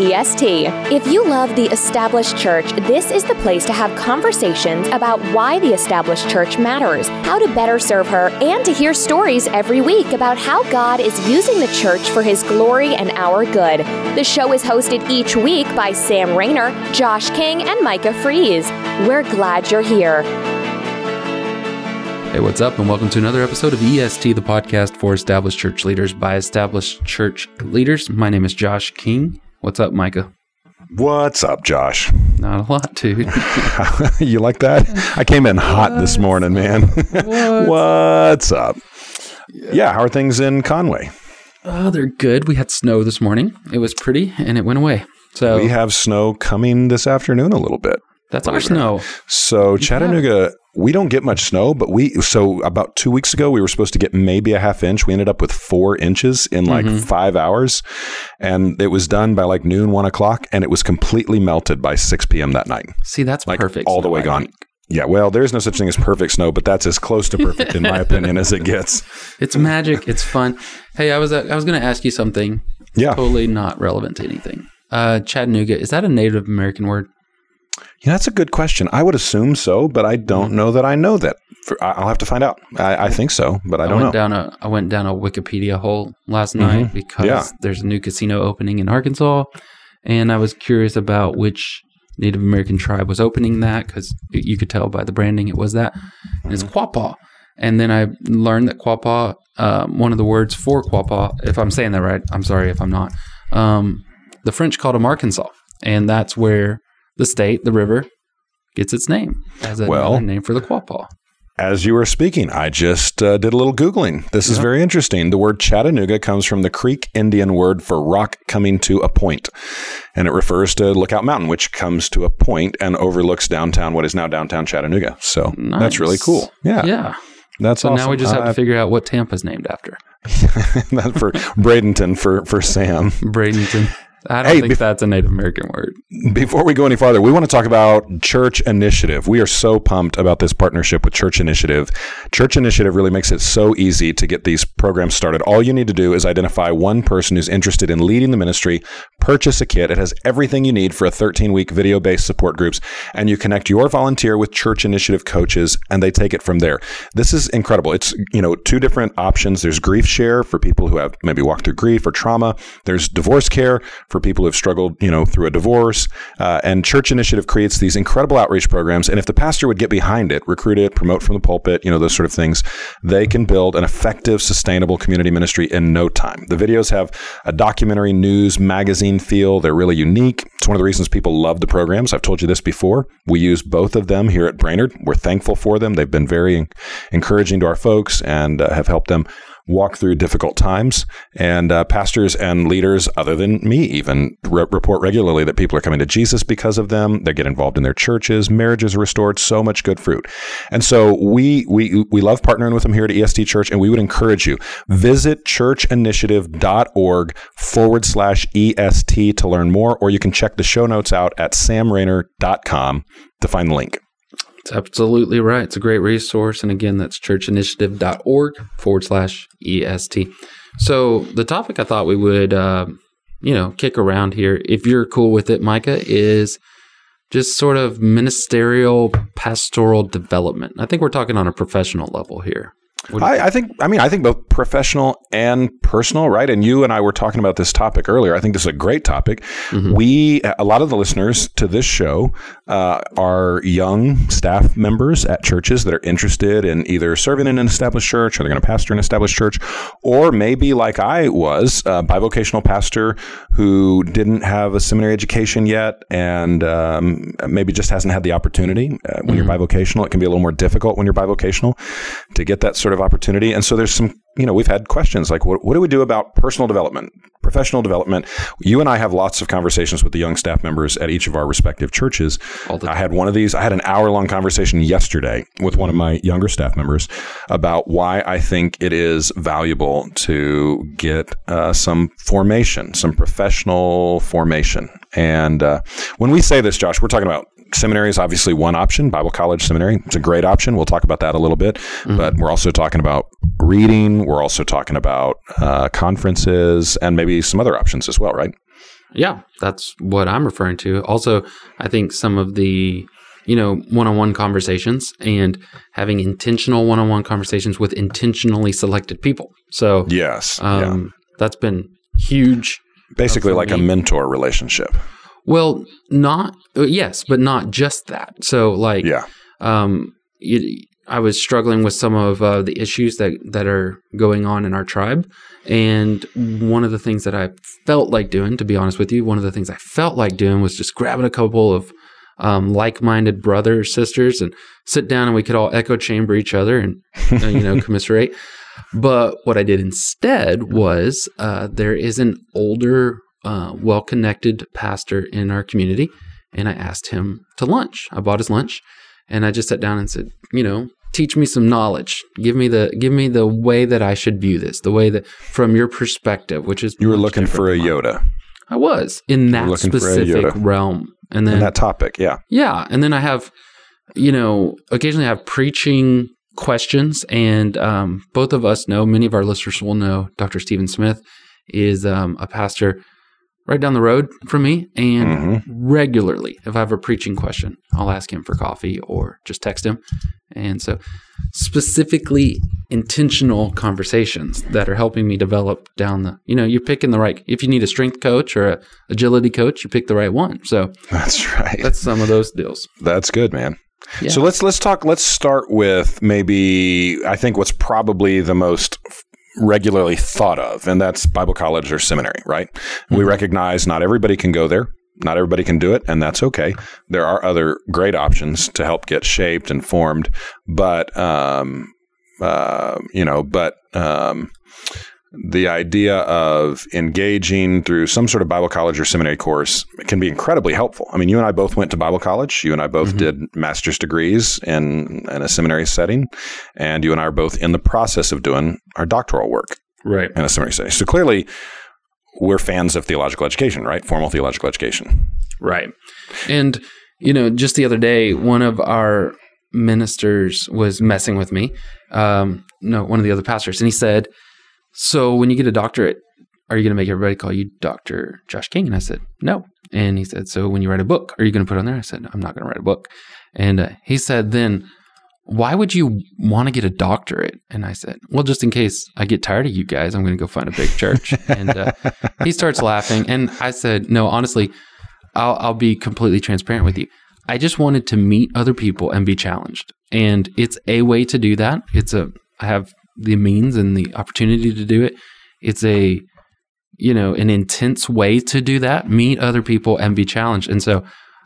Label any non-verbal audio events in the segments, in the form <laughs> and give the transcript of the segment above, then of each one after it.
EST. If you love the established church, this is the place to have conversations about why the established church matters, how to better serve her, and to hear stories every week about how God is using the church for his glory and our good. The show is hosted each week by Sam Rainer, Josh King, and Micah Fries. We're glad you're here. Hey, what's up, and welcome to another episode of EST, the podcast for established church leaders by established church leaders. My name is Josh King. What's up, Micah? What's up, Josh? Not a lot, dude. <laughs> you like that? I came in hot this morning, man. <laughs> What? What's up? Yeah. how are things in Conway? Oh, they're good. We had snow this morning. It was pretty, and it went away. So We have snow coming this afternoon a little bit. that's our snow. So Chattanooga, we don't get much snow, but we so about two weeks ago we were supposed to get maybe a half inch. We ended up with four inches in like Mm-hmm. five hours, and it was done by like noon, one o'clock, and it was completely melted by six p.m. that night. See, that's Like perfect. all the way I gone. think. Yeah, well, there's no such thing as perfect snow, but that's as close to perfect in my <laughs> opinion as it gets. It's magic. It's fun. Hey, I was uh, I was going to ask you something Yeah, totally not relevant to anything. Uh, Chattanooga is that a Native American word? Yeah, that's a good question. I would assume so, but I Mm-hmm. don't know that I know that. For, I- I'll have to find out. I, I think so, but I don't I went know. down a I went down a Wikipedia hole last night because Yeah. there's a new casino opening in Arkansas, and I was curious about which Native American tribe was opening that because you could tell by the branding it was that, and it's Quapaw. And then I learned that Quapaw, um, one of the words for Quapaw, if I'm saying that right, I'm sorry if I'm not. Um, the French called them Arkansas, and that's where the state, the river, gets its name as a Well- name for the Quapaw. As you were speaking, I just uh, did a little Googling. This is very interesting. The word Chattanooga comes from the Creek Indian word for rock coming to a point, and it refers to Lookout Mountain, which comes to a point and overlooks downtown, what is now downtown Chattanooga. So that's really cool. Yeah, Yeah. that's So awesome. now we just have Uh, to figure out what Tampa's named after. <laughs> for Bradenton for for Sam. <laughs> Bradenton. I don't Hey, think bef- that's a Native American word. Before we go any farther, we want to talk about Church Initiative. We are so pumped about this partnership with Church Initiative. Church Initiative really makes it so easy to get these programs started. All you need to do is identify one person who's interested in leading the ministry, purchase a kit. It has everything you need for a 13 week video based support groups, and you connect your volunteer with Church Initiative coaches, and they take it from there. This is incredible. It's, you know, two different options. There's GriefShare for people who have maybe walked through grief or trauma. There's DivorceCare for people who have struggled, you know, through a divorce. Uh, and Church Initiative creates these incredible outreach programs. And if the pastor would get behind it, recruit it, promote from the pulpit, you know, those sort of things, they can build an effective, sustainable community ministry in no time. The videos have a documentary news magazine feel. They're really unique. It's one of the reasons people love the programs. I've told you this before. We use both of them here at Brainerd. We're thankful for them. They've been very encouraging to our folks and uh, have helped them walk through difficult times. And uh, pastors and leaders, other than me, even re- report regularly that people are coming to Jesus because of them. They get involved in their churches. Marriages are restored. So much good fruit. And so we we we love partnering with them here at EST Church, and we would encourage you visit churchinitiative.org forward slash EST to learn more, or you can check the show notes out at samrainer.com to find the link. It's absolutely right. It's a great resource. And again, that's churchinitiative.org forward slash EST. So the topic I thought we would, uh, you know, kick around here, if you're cool with it, Micah, is just sort of ministerial pastoral development. I think we're talking on a professional level here. What do you I, I think, I mean, I think both professional and personal, right? And you and I were talking about this topic earlier. I think this is a great topic. Mm-hmm. We, a lot of the listeners to this show uh, are young staff members at churches that are interested in either serving in an established church or they're going to pastor an established church, or maybe like I was, a bivocational pastor who didn't have a seminary education yet and um, maybe just hasn't had the opportunity. Uh, when you're bivocational, it can be a little more difficult when you're bivocational to get that sort of opportunity. And so there's some, you know, we've had questions like, what, what do we do about personal development, professional development? You and I have lots of conversations with the young staff members at each of our respective churches. I had one of these, I had an hour long conversation yesterday with one of my younger staff members about why I think it is valuable to get uh, some formation, some professional formation. And uh, when we say this, Josh, we're talking about seminary is obviously one option. Bible college seminary, it's a great option. We'll talk about that a little bit. But we're also talking about reading. We're also talking about uh, conferences and maybe some other options as well, right? Yeah, that's what I'm referring to. Also, I think some of the you know one-on-one conversations and having intentional one-on-one conversations with intentionally selected people. So Yes. yeah. um, that's been huge. Basically, for like a mentor relationship. Well, not uh, yes, but not just that. So like Yeah. um, it, I was struggling with some of uh, the issues that that are going on in our tribe, and one of the things that I felt like doing, to be honest with you, one of the things I felt like doing was just grabbing a couple of um, like-minded brothers, sisters, and sit down and we could all echo chamber each other and uh, you know <laughs> commiserate. But what I did instead was uh, there is an older, uh, well-connected pastor in our community, and I asked him to lunch. I bought his lunch, and I just sat down and said, you know, teach me some knowledge. Give me the give me the way that I should view this, the way that from your perspective, which is You were looking for a. Yoda I was in that looking for a specific realm, and then in that topic. Yeah. yeah, and then I have, you know, occasionally I have preaching questions, and um, both of us know, many of our listeners will know, Dr. Stephen Smith is um, a pastor right down the road from me, and Mhm. regularly, if I have a preaching question, I'll ask him for coffee or just text him, and so specifically intentional conversations that are helping me develop down the you know you're picking the right if you need a strength coach or a agility coach you pick the right one so That's right. that's some of those deals. That's good, man. Yeah. So let's let's talk. Let's start with maybe I think what's probably the most regularly thought of, and that's Bible college or seminary. Right? We Mhm. recognize not everybody can go there. Not everybody can do it, and that's okay. There are other great options to help get shaped and formed, but um, uh, you know, but um, the idea of engaging through some sort of Bible college or seminary course can be incredibly helpful. I mean, you and I both went to Bible college. You and I both Mhm. did master's degrees in, in a seminary setting. And you and I are both in the process of doing our doctoral work Right. in a seminary setting. So clearly, we're fans of theological education, right? Formal theological education. Right. And, you know, just the other day, one of our ministers was messing with me. Um, no, one of the other pastors. And he said, So when you get a doctorate, are you going to make everybody call you Dr. Josh King? And I said, No. And he said, So when you write a book, are you going to put on there? I said, I'm not going to write a book. And uh, he said, Then why would you want to get a doctorate? And I said, Well, just in case I get tired of you guys, I'm going to go find a big church. and uh, he starts laughing. And I said, No, honestly, I'll, I'll be completely transparent with you. I just wanted to meet other people and be challenged. And it's a way to do that. It's a, I have the means and the opportunity to do it. It's a, you know, an intense way to do that, meet other people and be challenged. And so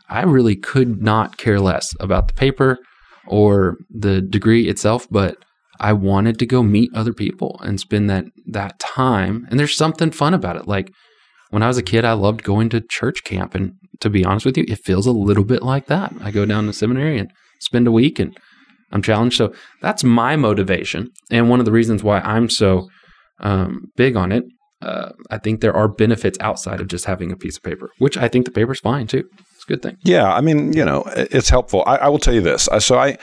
I really could not care less about the paper or the degree itself, but I wanted to go meet other people and spend that that time. And there's something fun about it. Like when I was a kid, I loved going to church camp. And to be honest with you, it feels a little bit like that. I go down to seminary and spend a week and I'm challenged. So that's my motivation. And one of the reasons why I'm so um, big on it, uh, I think there are benefits outside of just having a piece of paper, which I think the paper's fine too. It's a good thing. Yeah, I mean, you know, it's helpful. I, I will tell you this. So I,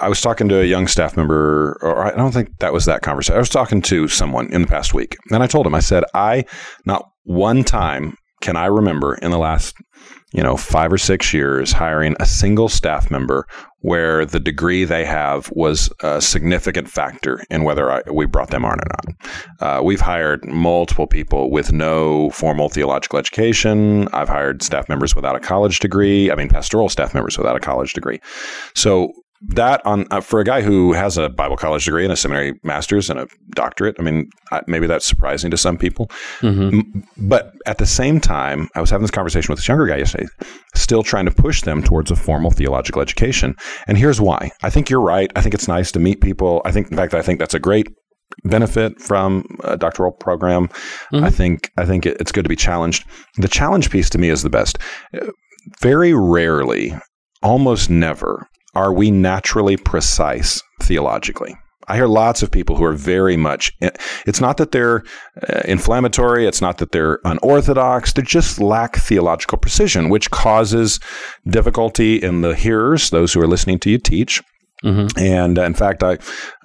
I was talking to a young staff member, or I don't think that was that conversation. I was talking to someone in the past week, and I told him, I said, I not one time can I remember in the last, you know, five or six years hiring a single staff member where the degree they have was a significant factor in whether I, we brought them on or not. Uh, we've hired multiple people with no formal theological education. I've hired staff members without a college degree. I mean, pastoral staff members without a college degree. So that on uh, for a guy who has a Bible college degree and a seminary master's and a doctorate, I mean, I, maybe that's surprising to some people. Mm-hmm. M- But at the same time, I was having this conversation with this younger guy yesterday, still trying to push them towards a formal theological education. And here's why. I think you're right. I think it's nice to meet people. I think, in fact, I think that's a great benefit from a doctoral program. Mhm. I think I think it, it's good to be challenged. The challenge piece to me is the best. Very rarely, almost never, are we naturally precise theologically. I hear lots of people who are very much. It's not that they're uh, inflammatory. It's not that they're unorthodox. They just lack theological precision, which causes difficulty in the hearers, those who are listening to you teach, Mm-hmm. And uh, in fact, I,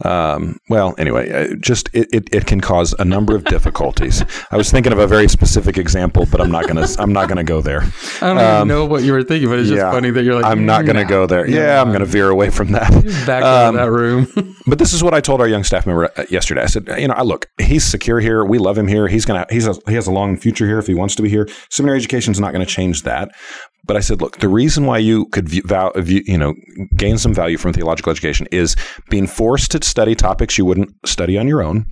um, well, anyway, uh, just it, it, it can cause a number of difficulties. <laughs> I was thinking of a very specific example, but I'm not gonna I'm not gonna go there. I don't even know what you were thinking, but it's just Um, funny that you're like, I'm not gonna "Nah." go there. Yeah, I'm gonna veer away from that. back out Um, of that room. <laughs> But this is what I told our young staff member uh, yesterday. I said, you know, I look, he's secure here. We love him here. He's gonna, he's a, he has a long future here if he wants to be here. Seminary education is not going to change that. But I said, look, the reason why you could view, view, you know, gain some value from theological education is being forced to study topics you wouldn't study on your own,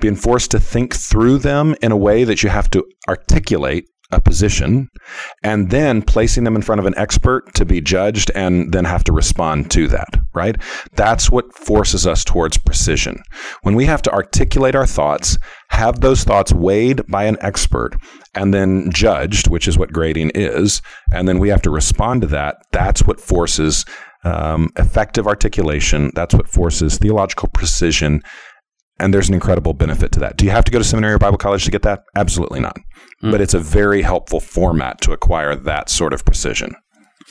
being forced to think through them in a way that you have to articulate a position, and then placing them in front of an expert to be judged and then have to respond to that, right? That's what forces us towards precision. When we have to articulate our thoughts, have those thoughts weighed by an expert, and then judged, which is what grading is, and then we have to respond to that, that's what forces um, effective articulation. That's what forces theological precision. And there's an incredible benefit to that. Do you have to go to seminary or Bible college to get that? Absolutely not. But it's a very helpful format to acquire that sort of precision.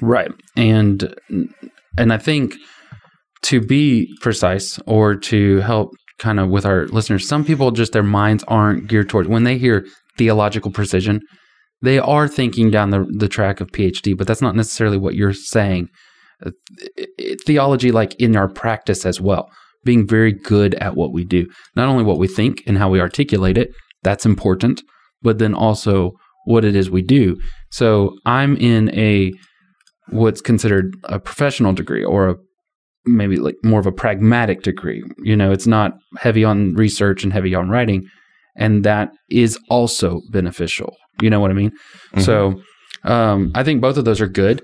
Right. And and I think to be precise or to help kind of with our listeners, some people just their minds aren't geared towards when they hear theological precision, they are thinking down the the track of PhD, but that's not necessarily what you're saying. Uh, Theology like in our practice as well, being very good at what we do. Not only what we think and how we articulate it, that's important, but then also what it is we do. So I'm in a what's considered a professional degree or a maybe like more of a pragmatic degree. You know, it's not heavy on research and heavy on writing, and that is also beneficial. You know what I mean? So mm-hmm. Um, I think both of those are good.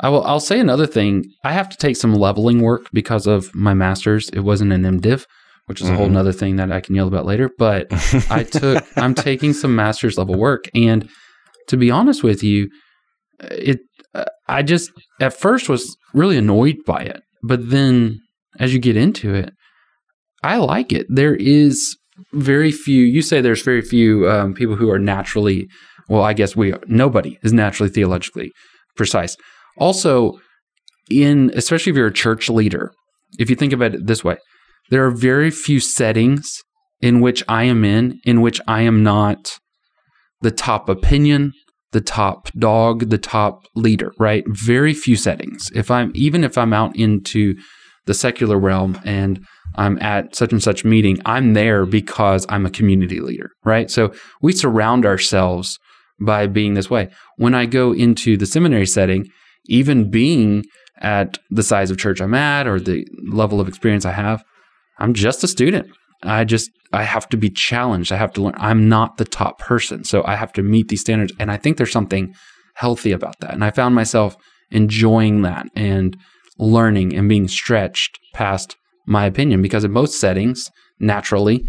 I will. I'll say another thing. I have to take some leveling work because of my master's. It wasn't an MDiv, which is a whole nother thing that I can yell about later. But I <laughs> took. I'm taking some master's level work, and to be honest with you, it. uh, I just at first was really annoyed by it, but then as you get into it, I like it. There is very few. You say there's very few um, people who are naturally. Well, I guess we nobody is naturally theologically precise. Also, in especially if you're a church leader, if you think about it this way, there are very few settings in which I am in in which I am not the top opinion, the top dog, the top leader, right? Very few settings. If I'm even if I'm out into the secular realm and I'm at such and such meeting, I'm there because I'm a community leader, right? So we surround ourselves by being this way. When I go into the seminary setting, even being at the size of church I'm at or the level of experience I have, I'm just a student. I just I have to be challenged. I have to learn. I'm not the top person, so I have to meet these standards. And I think there's something healthy about that. And I found myself enjoying that and learning and being stretched past my opinion because in most settings, naturally,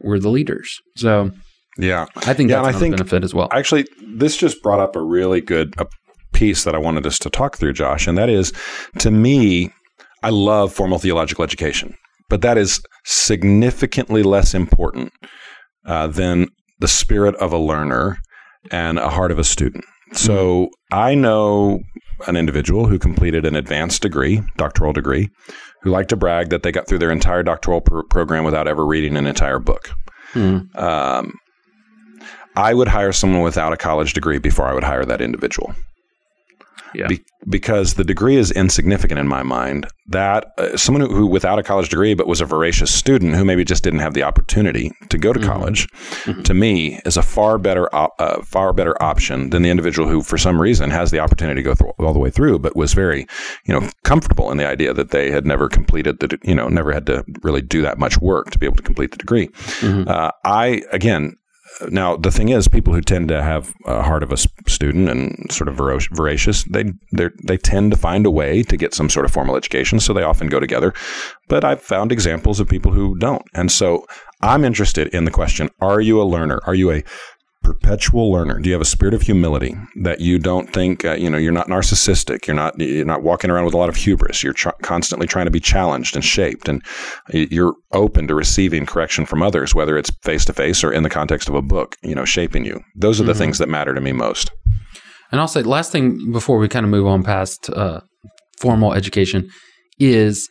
we're the leaders. So Yeah. I think Yeah, that's and I think- benefit as well. Actually, this just brought up a really good uh piece that I wanted us to talk through, Josh. And that is, to me, I love formal theological education, but that is significantly less important uh, than the spirit of a learner and a heart of a student. So I know an individual who completed an advanced degree, doctoral degree, who liked to brag that they got through their entire doctoral pr- program without ever reading an entire book. Hmm. Um, I would hire someone without a college degree before I would hire that individual. Yeah. Be- because the degree is insignificant in my mind. That uh, someone who, who, without a college degree, but was a voracious student who maybe just didn't have the opportunity to go to college, to me is a far better, op- uh, far better option than the individual who, for some reason, has the opportunity to go through, all the way through, but was very, you know, comfortable in the idea that they had never completed the, de- you know, never had to really do that much work to be able to complete the degree. Uh, I again, now the thing is, people who tend to have a heart of a student and sort of voracious, they they tend to find a way to get some sort of formal education, so they often go together. But I've found examples of people who don't, and so I'm interested in the question: Are you a learner? Are you a perpetual learner? Do you have a spirit of humility that you don't think uh, you know? You're not narcissistic. You're not you're not walking around with a lot of hubris. You're tr- constantly trying to be challenged and shaped, and you're open to receiving correction from others, whether it's face to face or in the context of a book. You know, shaping you. Those are the things that matter to me most. And I'll say last thing before we kind of move on past uh, formal education is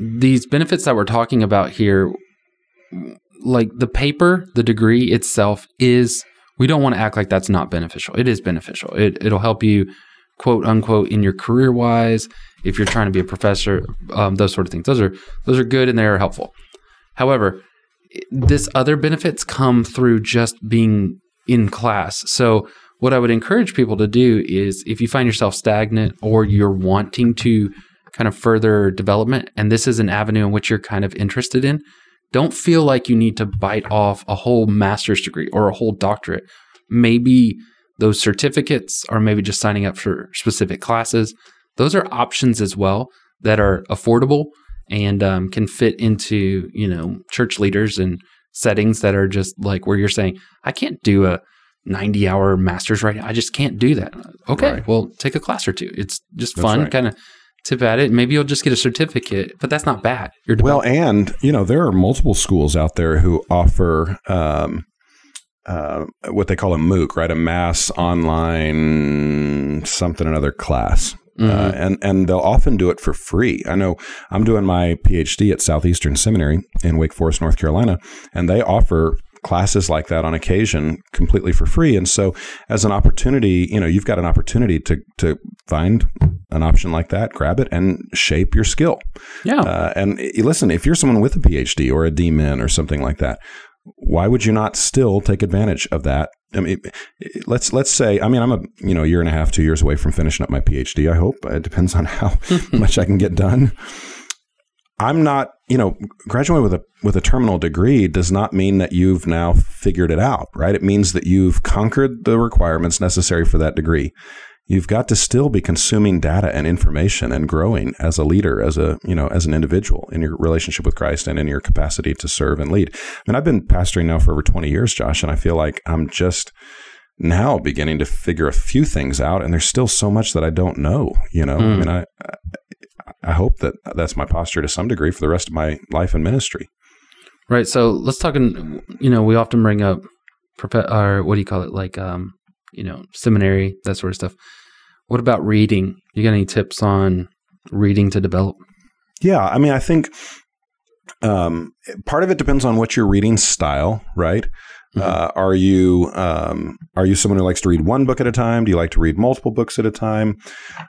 these benefits that we're talking about here, like the paper, the degree itself is, we don't want to act like that's not beneficial. It is beneficial. It, it'll help you, quote unquote, in your career wise, if you're trying to be a professor, um, those sort of things. Those are those are good and they are helpful. However, this other benefits come through just being in class. So what I would encourage people to do is if you find yourself stagnant or you're wanting to kind of further development and this is an avenue in which you're kind of interested in, don't feel like you need to bite off a whole master's degree or a whole doctorate. Maybe those certificates or maybe just signing up for specific classes. Those are options as well that are affordable and um, can fit into, you know, church leaders and settings that are just like where you're saying, I can't do a 90 hour master's right now. I just can't do that. Okay, Right. well, take a class or two. It's just That's fun, right. kind of tip at it. Maybe you'll just get a certificate, but that's not bad. You're Well, and you know there are multiple schools out there who offer um, uh, what they call a MOOC, right? A mass online something another class. Uh, Mhm. and and they'll often do it for free. I know I'm doing my PhD at Southeastern Seminary in Wake Forest, North Carolina, and they offer classes like that on occasion completely for free. And so, as an opportunity, you know, you've got an opportunity to to find an option like that, grab it, and shape your skill. yeah. Uh, and listen, if you're someone with a PhD or a DMin or something like that, why would you not still take advantage of that? I mean, let's let's say, I mean, I'm a you know year and a half, two years away from finishing up my PhD. I hope it depends on how <laughs> much I can get done. I'm not, you know, graduating with a with a terminal degree does not mean that you've now figured it out, right? It means that you've conquered the requirements necessary for that degree. You've got to still be consuming data and information and growing as a leader, as a, you know, as an individual in your relationship with Christ and in your capacity to serve and lead. I mean, I've been pastoring now for over 20 years, Josh, and I feel like I'm just now beginning to figure a few things out and there's still so much that I don't know, you know. I Mm. mean, I I hope that that's my posture to some degree for the rest of my life and ministry. Right. So let's talk. In, you know, we often bring up, or what do you call it? Like, um, you know, seminary, that sort of stuff. What about reading? You got any tips on reading to develop? Yeah, I mean, I think um, part of it depends on what your reading style, right? Mhm. Uh, are you um, are you someone who likes to read one book at a time? Do you like to read multiple books at a time?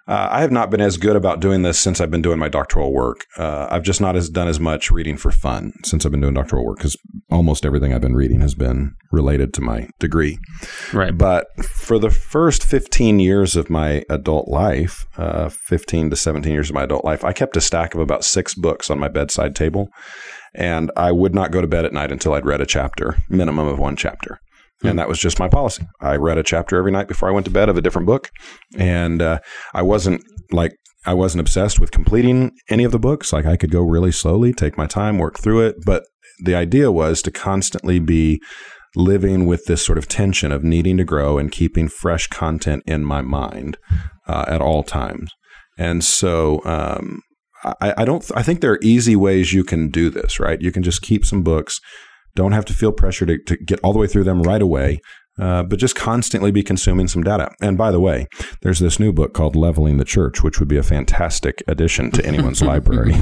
Uh, I have not been as good about doing this since I've been doing my doctoral work. Uh, I've just not as done as much reading for fun since I've been doing doctoral work because almost everything I've been reading has been related to my degree. Right. But for the first 15 years of my adult life, uh, 15 to 17 years of my adult life, I kept a stack of about six books on my bedside table. And I would not go to bed at night until I'd read a chapter, minimum of one chapter. And that was just my policy. I read a chapter every night before I went to bed of a different book. And uh, I wasn't like, I wasn't obsessed with completing any of the books. Like I could go really slowly, take my time, work through it. But the idea was to constantly be living with this sort of tension of needing to grow and keeping fresh content in my mind uh, at all times. And so um, I, I don't. I think there are easy ways you can do this. Right? You can just keep some books. Don't have to feel pressure to, to get all the way through them right away. Uh, but just constantly be consuming some data. And by the way, there's this new book called Leveling the Church, which would be a fantastic addition to anyone's <laughs> library.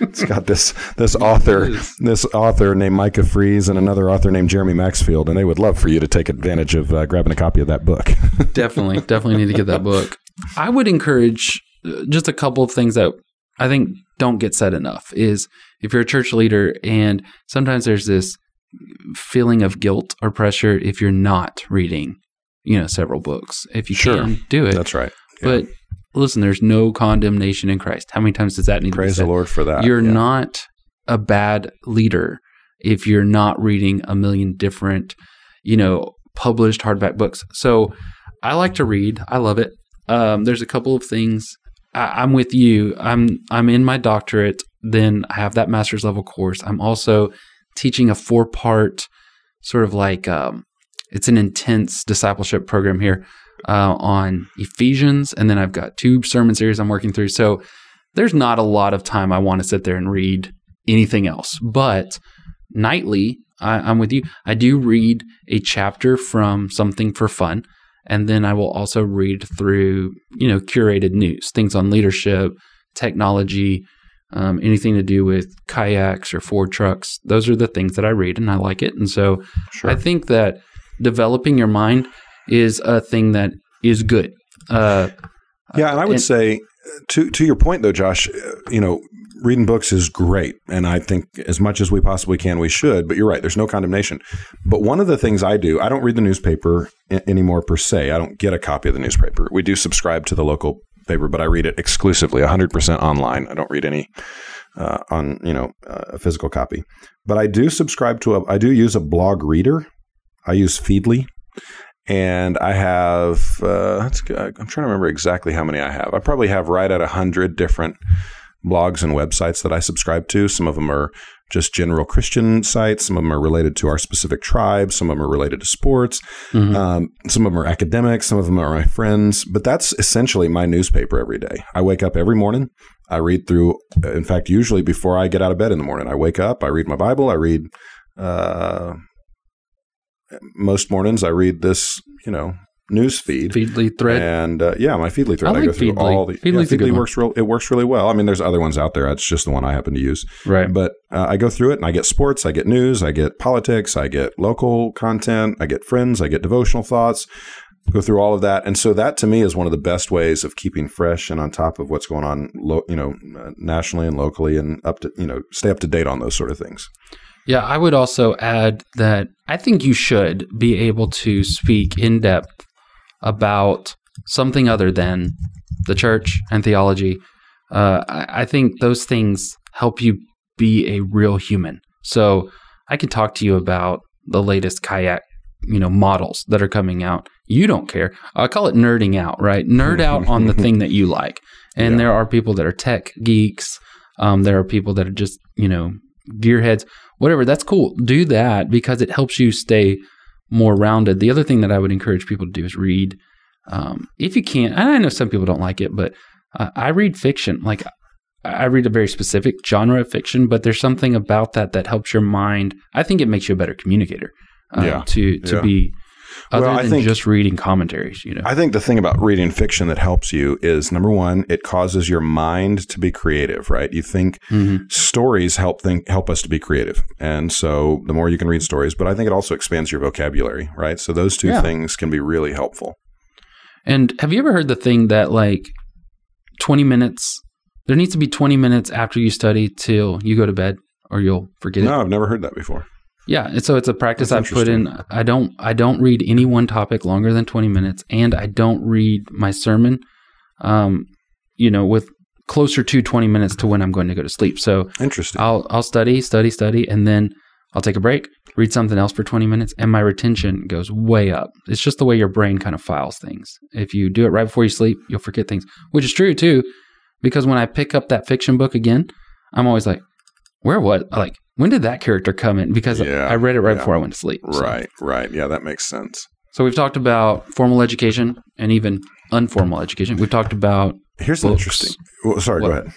it's got this this author, this author named Micah Fries, and another author named Jeremy Maxfield, and they would love for you to take advantage of uh, grabbing a copy of that book. definitely, definitely need to get that book. <laughs> I would encourage uh, just a couple of things that I think don't get said enough is if you're a church leader and sometimes there's this feeling of guilt or pressure if you're not reading, you know, several books. If you Sure. can do it. That's right. Yeah. But listen, there's no condemnation in Christ. How many times does that need Praise to be said? The Lord for that. You're Yeah. not a bad leader if you're not reading a million different, you know, published hardback books. So I like to read. I love it. Um, there's a couple of things. I, I'm with you. I'm I'm in my doctorate. Then I have that master's level course. I'm also teaching a four part sort of like um, it's an intense discipleship program here uh, on Ephesians, and then I've got two sermon series I'm working through. So there's not a lot of time I want to sit there and read anything else. But nightly, I, I'm with you. I do read a chapter from something for fun, and then I will also read through you know curated news, things on leadership, technology, um, anything to do with kayaks or Ford trucks. Those are the things that I read, and I like it. And so Sure. I think that developing your mind is a thing that is good. Uh, Yeah, and I would and- say to to your point though, Josh, uh, you know, reading books is great, and I think as much as we possibly can, we should. But you're right; there's no condemnation. But one of the things I do, I don't read the newspaper a- anymore per se. I don't get a copy of the newspaper. We do subscribe to the local paper, but I read it exclusively, 100% online. I don't read any uh, on you know uh, a physical copy. But I do subscribe to a. I do use a blog reader. I use Feedly and I have uh, I'm trying to remember exactly how many I have. I probably have right at a hundred different blogs and websites that I subscribe to. Some of them are just general Christian sites. Some of them are related to our specific tribe. Some of them are related to sports. Mhm. Um, some of them are academic. Some of them are my friends. But that's essentially my newspaper every day. I wake up every morning. I read through. In fact, usually before I get out of bed in the morning, I wake up. I read my Bible. I read. Uh, most mornings, I read this. You know, news feed. Feedly thread. And uh, yeah, my Feedly thread. I I, go through Feedly. all the. Feedly's yeah, Feedly works real. It works really well. I mean, there's other ones out there. It's just the one I happen to use. right. But uh, I go through it and I get sports, I get news, I get politics, I get local content, I get friends, I get devotional thoughts. Go through all of that, and so that to me is one of the best ways of keeping fresh and on top of what's going on, lo- you know, uh, nationally and locally, and up to you know, stay up to date on those sort of things. Yeah, I would also add that I think you should be able to speak in depth about something other than the church and theology. Uh, I, I think those things help you be a real human. So I can talk to you about the latest kayak, you know, models that are coming out. You don't care. I call it nerding out, right? Nerd out <laughs> on the thing that you like. And Yeah. there are people that are tech geeks. Um, there are people that are just, you know, gearheads, whatever. That's cool. Do that because it helps you stay more rounded. The other thing that I would encourage people to do is read. Um, if you can't, and I know some people don't like it, but uh, I read fiction. Like I read a very specific genre of fiction, but there's something about that that helps your mind. I think it makes you a better communicator. Uh, Yeah. To to Yeah. be other Well, I than think- just reading commentaries. You know. I think the thing about reading fiction that helps you is number one, it causes your mind to be creative, right? You think Mhm. stories help think help us to be creative, and so the more you can read stories, but I think it also expands your vocabulary, right? So those two Yeah. things can be really helpful. And have you ever heard the thing that like 20 minutes, there needs to be 20 minutes after you study till you go to bed or you'll forget it? No, I've never heard that before. Yeah, and so it's a practice That's I've put in. I don't I don't read any one topic longer than 20 minutes and I don't read my sermon um you know with closer to 20 minutes to when I'm going to go to sleep. So Interesting. I'll I'll study, study, study and then I'll take a break, read something else for 20 minutes and my retention goes way up. It's just the way your brain kind of files things. If you do it right before you sleep, you'll forget things, which is true too because when I pick up that fiction book again, I'm always like where what like when did that character come in because Yeah, I read it right yeah. before I went to sleep. So- right, right. Yeah, that makes sense. So we've talked about formal education and even unformal education. We've talked about Here's an Books. interesting. Well, sorry, What- go ahead.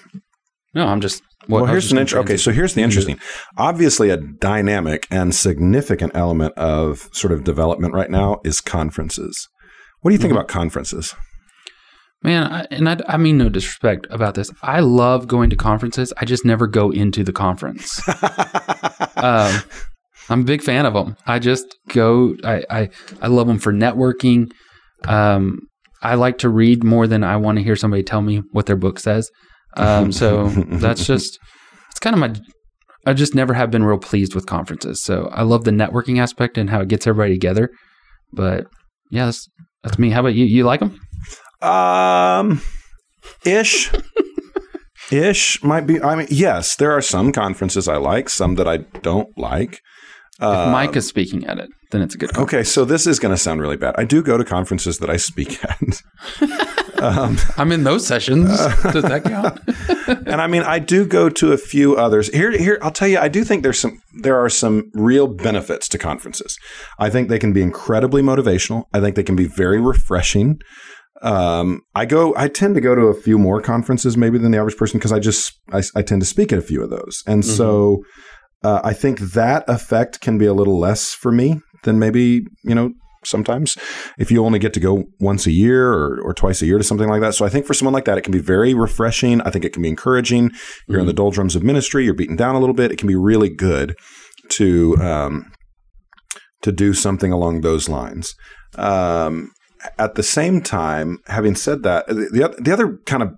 no, I'm just what, well, here's an gonna okay. So here's the You can do interesting. Obviously, a dynamic and significant element of sort of development right now is conferences. What do you think Mhm. about conferences? Man, I, and I, I mean no disrespect about this. I love going to conferences. I just never go into the conference. <laughs> um, I'm a big fan of them. I just go. I I, I love them for networking. Um, I like to read more than I want to hear somebody tell me what their book says. Um, so <laughs> that's just it's kind of my. I just never have been real pleased with conferences. So I love the networking aspect and how it gets everybody together. But yeah, that's, that's me. How about you? You like them? Um, ish. ish might be. I mean, yes, there are some conferences I like, some that I don't like. If Uh, Mike is speaking at it, then it's a good. Conference. Okay, so this is going to sound really bad. I do go to conferences that I speak <laughs> at. um, I'm in those sessions. <laughs> Does that count? <laughs> and I mean, I do go to a few others. Here, here, I'll tell you, I do think there's some, there are some real benefits to conferences. I think they can be incredibly motivational. I think they can be very refreshing. Um, I go, I tend to go to a few more conferences maybe than the average person because I just, I, I tend to speak at a few of those, and so uh, I think that effect can be a little less for me than maybe you know sometimes if you only get to go once a year or, or twice a year to something like that. So I think for someone like that, it can be very refreshing. I think it can be encouraging. You're in the doldrums of ministry. You're beaten down a little bit. It can be really good to um, to do something along those lines. Um, at the same time, having said that, the, the, the other kind of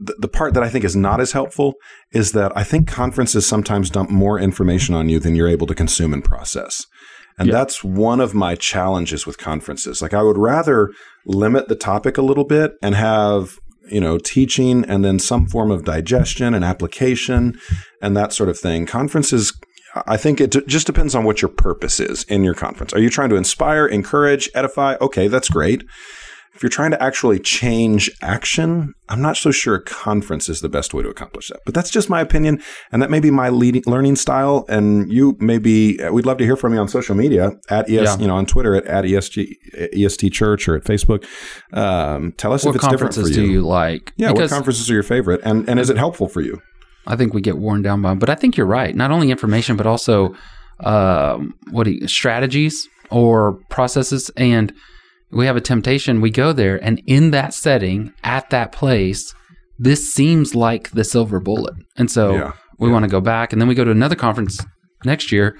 the, the part that I think is not as helpful is that I think conferences sometimes dump more information on you than you're able to consume and process. And Yeah. that's one of my challenges with conferences. Like I would rather limit the topic a little bit and have, you know, teaching and then some form of digestion and application and that sort of thing. Conferences I think it just depends on what your purpose is in your conference. Are you trying to inspire, encourage, edify? Okay, that's great. If you're trying to actually change action, I'm not so sure a conference is the best way to accomplish that. But that's just my opinion, and that may be my leading, learning style. And you may be. We'd love to hear from you on social media at ES, Yeah. you know, on Twitter at, at ESG, EST Church or at Facebook. Um, tell us what if it's different for conferences you. do you like? yeah, what conferences are your favorite, and and is it helpful for you? I think we get worn down by them. But I think you're right. Not only information, but also um, what you, strategies or processes. And we have a temptation. We go there, and in that setting, at that place, this seems like the silver bullet. And so Yeah, we want to go back, and then we go to another conference next year.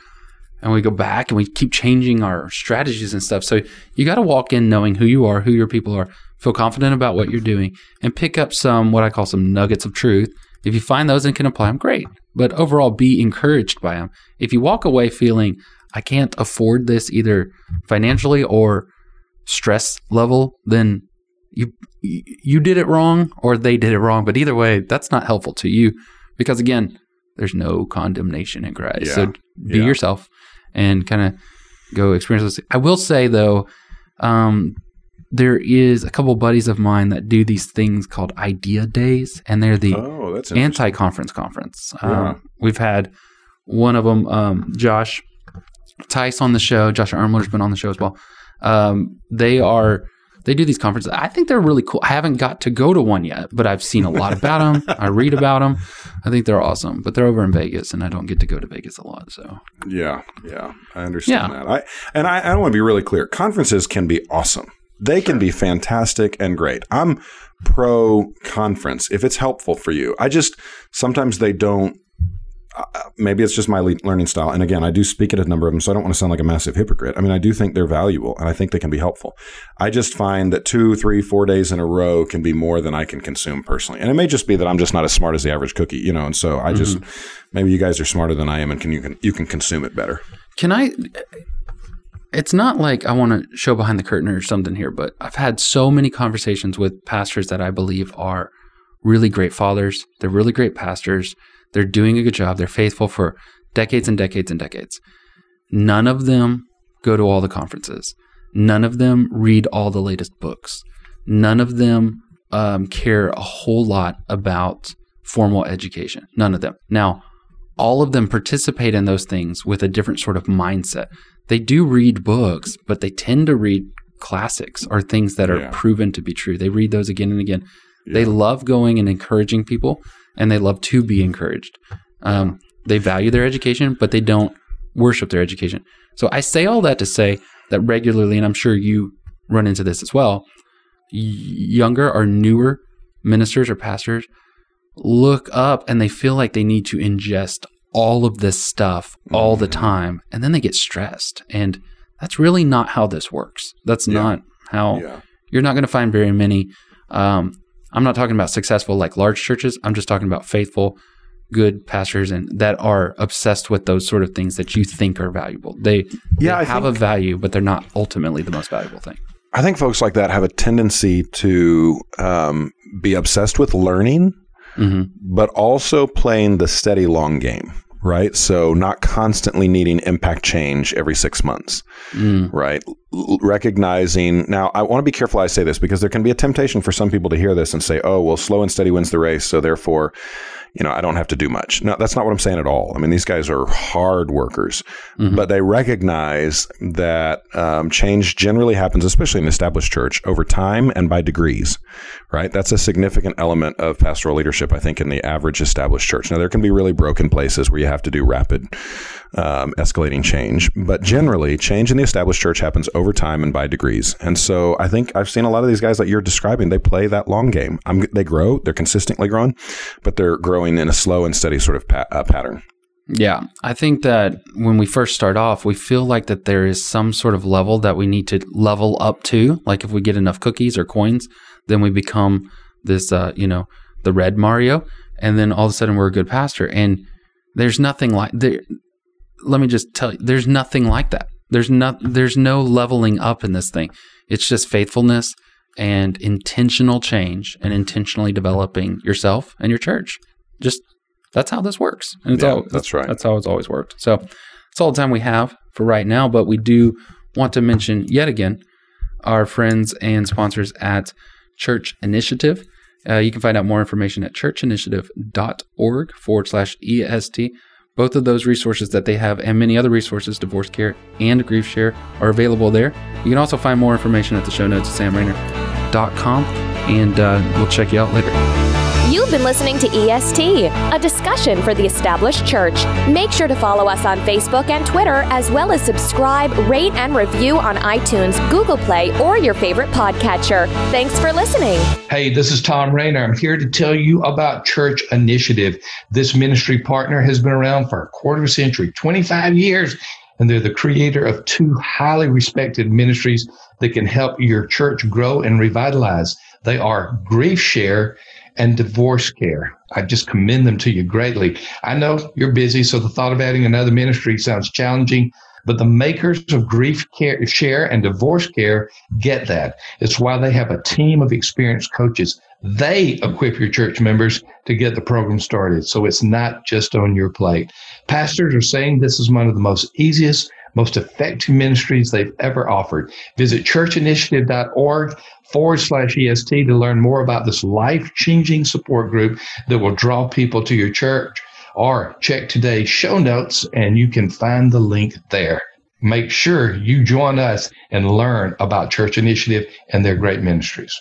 And we go back and we keep changing our strategies and stuff. So you got to walk in knowing who you are, who your people are, feel confident about what you're doing, and pick up some what I call some nuggets of truth. If you find those and can apply them, great. But overall, be encouraged by them. If you walk away feeling I can't afford this either financially or stress level, then you you did it wrong or they did it wrong. But either way, that's not helpful to you because again, there's no condemnation in Christ. Yeah. So be Yeah. yourself and kind of go experience this. I will say though, um, there is a couple buddies of mine that do these things called idea days, and they're the Oh, anti-conference conference. Um, We've had one of them, um, Josh Teis, on the show. Josh Ermler's been on the show as well. Um, they are they do these conferences. I think they're really cool. I haven't got to go to one yet, but I've seen a lot <laughs> about them. I read about them. I think they're awesome. But they're over in Vegas, and I don't get to go to Vegas a lot. So Yeah, yeah, I understand Yeah. that. I and I, I want to be really clear. Conferences can be awesome. They can be fantastic and great. I'm pro conference if it's helpful for you. I just sometimes they don't. Uh, maybe it's just my le- learning style. And again, I do speak at a number of them, so I don't want to sound like a massive hypocrite. I mean, I do think they're valuable, and I think they can be helpful. I just find that two, three, four days in a row can be more than I can consume personally. And it may just be that I'm just not as smart as the average cookie, you know. And so I just maybe you guys are smarter than I am, and can you can you can consume it better. Can I? It's not like I want to show behind the curtain or something here, but I've had so many conversations with pastors that I believe are really great fathers. They're really great pastors. They're doing a good job. They're faithful for decades and decades and decades. None of them go to all the conferences. None of them read all the latest books. None of them um, care a whole lot about formal education. None of them. Now, all of them participate in those things with a different sort of mindset. They do read books, but they tend to read classics or things that are Yeah. proven to be true. They read those again and again. They love going and encouraging people, and they love to be encouraged. Um, they value their education, but they don't worship their education. So I say all that to say that regularly, and I'm sure you run into this as well, younger or newer ministers or pastors look up and they feel like they need to ingest all of this stuff all the time, and then they get stressed. And that's really not how this works. That's Yeah. not how Yeah. you're not going to find very many. Um, I'm not talking about successful like large churches. I'm just talking about faithful, good pastors and that are obsessed with those sort of things that you think are valuable. They, Yeah, they have think- a value, but they're not ultimately the most valuable thing. I think folks like that have a tendency to um, be obsessed with learning, hmm but also playing the steady long game, right? So not constantly needing impact change every six months, Mm. right? recognizing now i want to be careful i say this because there can be a temptation for some people to hear this and say oh well slow and steady wins the race so therefore you know, I don't have to do much. No, that's not what I'm saying at all. I mean, these guys are hard workers, mm-hmm. but they recognize that um, change generally happens, especially in established church, over time and by degrees, right? That's a significant element of pastoral leadership, I think, in the average established church. Now, there can be really broken places where you have to do rapid um, escalating change. But generally, change in the established church happens over time and by degrees. And so I think I've seen a lot of these guys that you're describing, they play that long game. I'm, they grow, they're consistently growing, but they're growing in a slow and steady sort of pa- uh, pattern. Yeah, I think that when we first start off, we feel like that there is some sort of level that we need to level up to. Like if we get enough cookies or coins, then we become this, uh, you know, the red Mario, and then all of a sudden we're a good pastor. And there's nothing like there let me just tell you, there's nothing like that. There's not there's no leveling up in this thing. It's just faithfulness and intentional change and intentionally developing yourself and your church. Just that's how this works. And it's yeah, all, that's right. That's how it's always worked. So that's all the time we have for right now, but we do want to mention yet again our friends and sponsors at Church Initiative. Uh, you can find out more information at churchinitiative.org forward slash EST. Both of those resources that they have and many other resources, DivorceCare and GriefShare, are available there. You can also find more information at the show notes at samrainer.com, and uh, we'll check you out later. You've been listening to EST, a discussion for the established church. Make sure to follow us on Facebook and Twitter, as well as subscribe, rate, and review on iTunes, Google Play, or your favorite podcatcher. Thanks for listening. Hey, this is Tom Rainer. I'm here to tell you about Church Initiative. This ministry partner has been around for a quarter century, 25 years, and they're the creator of two highly respected ministries that can help your church grow and revitalize. They are GriefShare and DivorceCare. I just commend them to you greatly. I know you're busy, so the thought of adding another ministry sounds challenging, but the makers of grief care, share and DivorceCare get that. It's why they have a team of experienced coaches. They equip your church members to get the program started. So it's not just on your plate. Pastors are saying this is one of the most easiest most effective ministries they've ever offered. Visit churchinitiative.org forward slash EST to learn more about this life changing support group that will draw people to your church. Or check today's show notes and you can find the link there. Make sure you join us and learn about Church Initiative and their great ministries.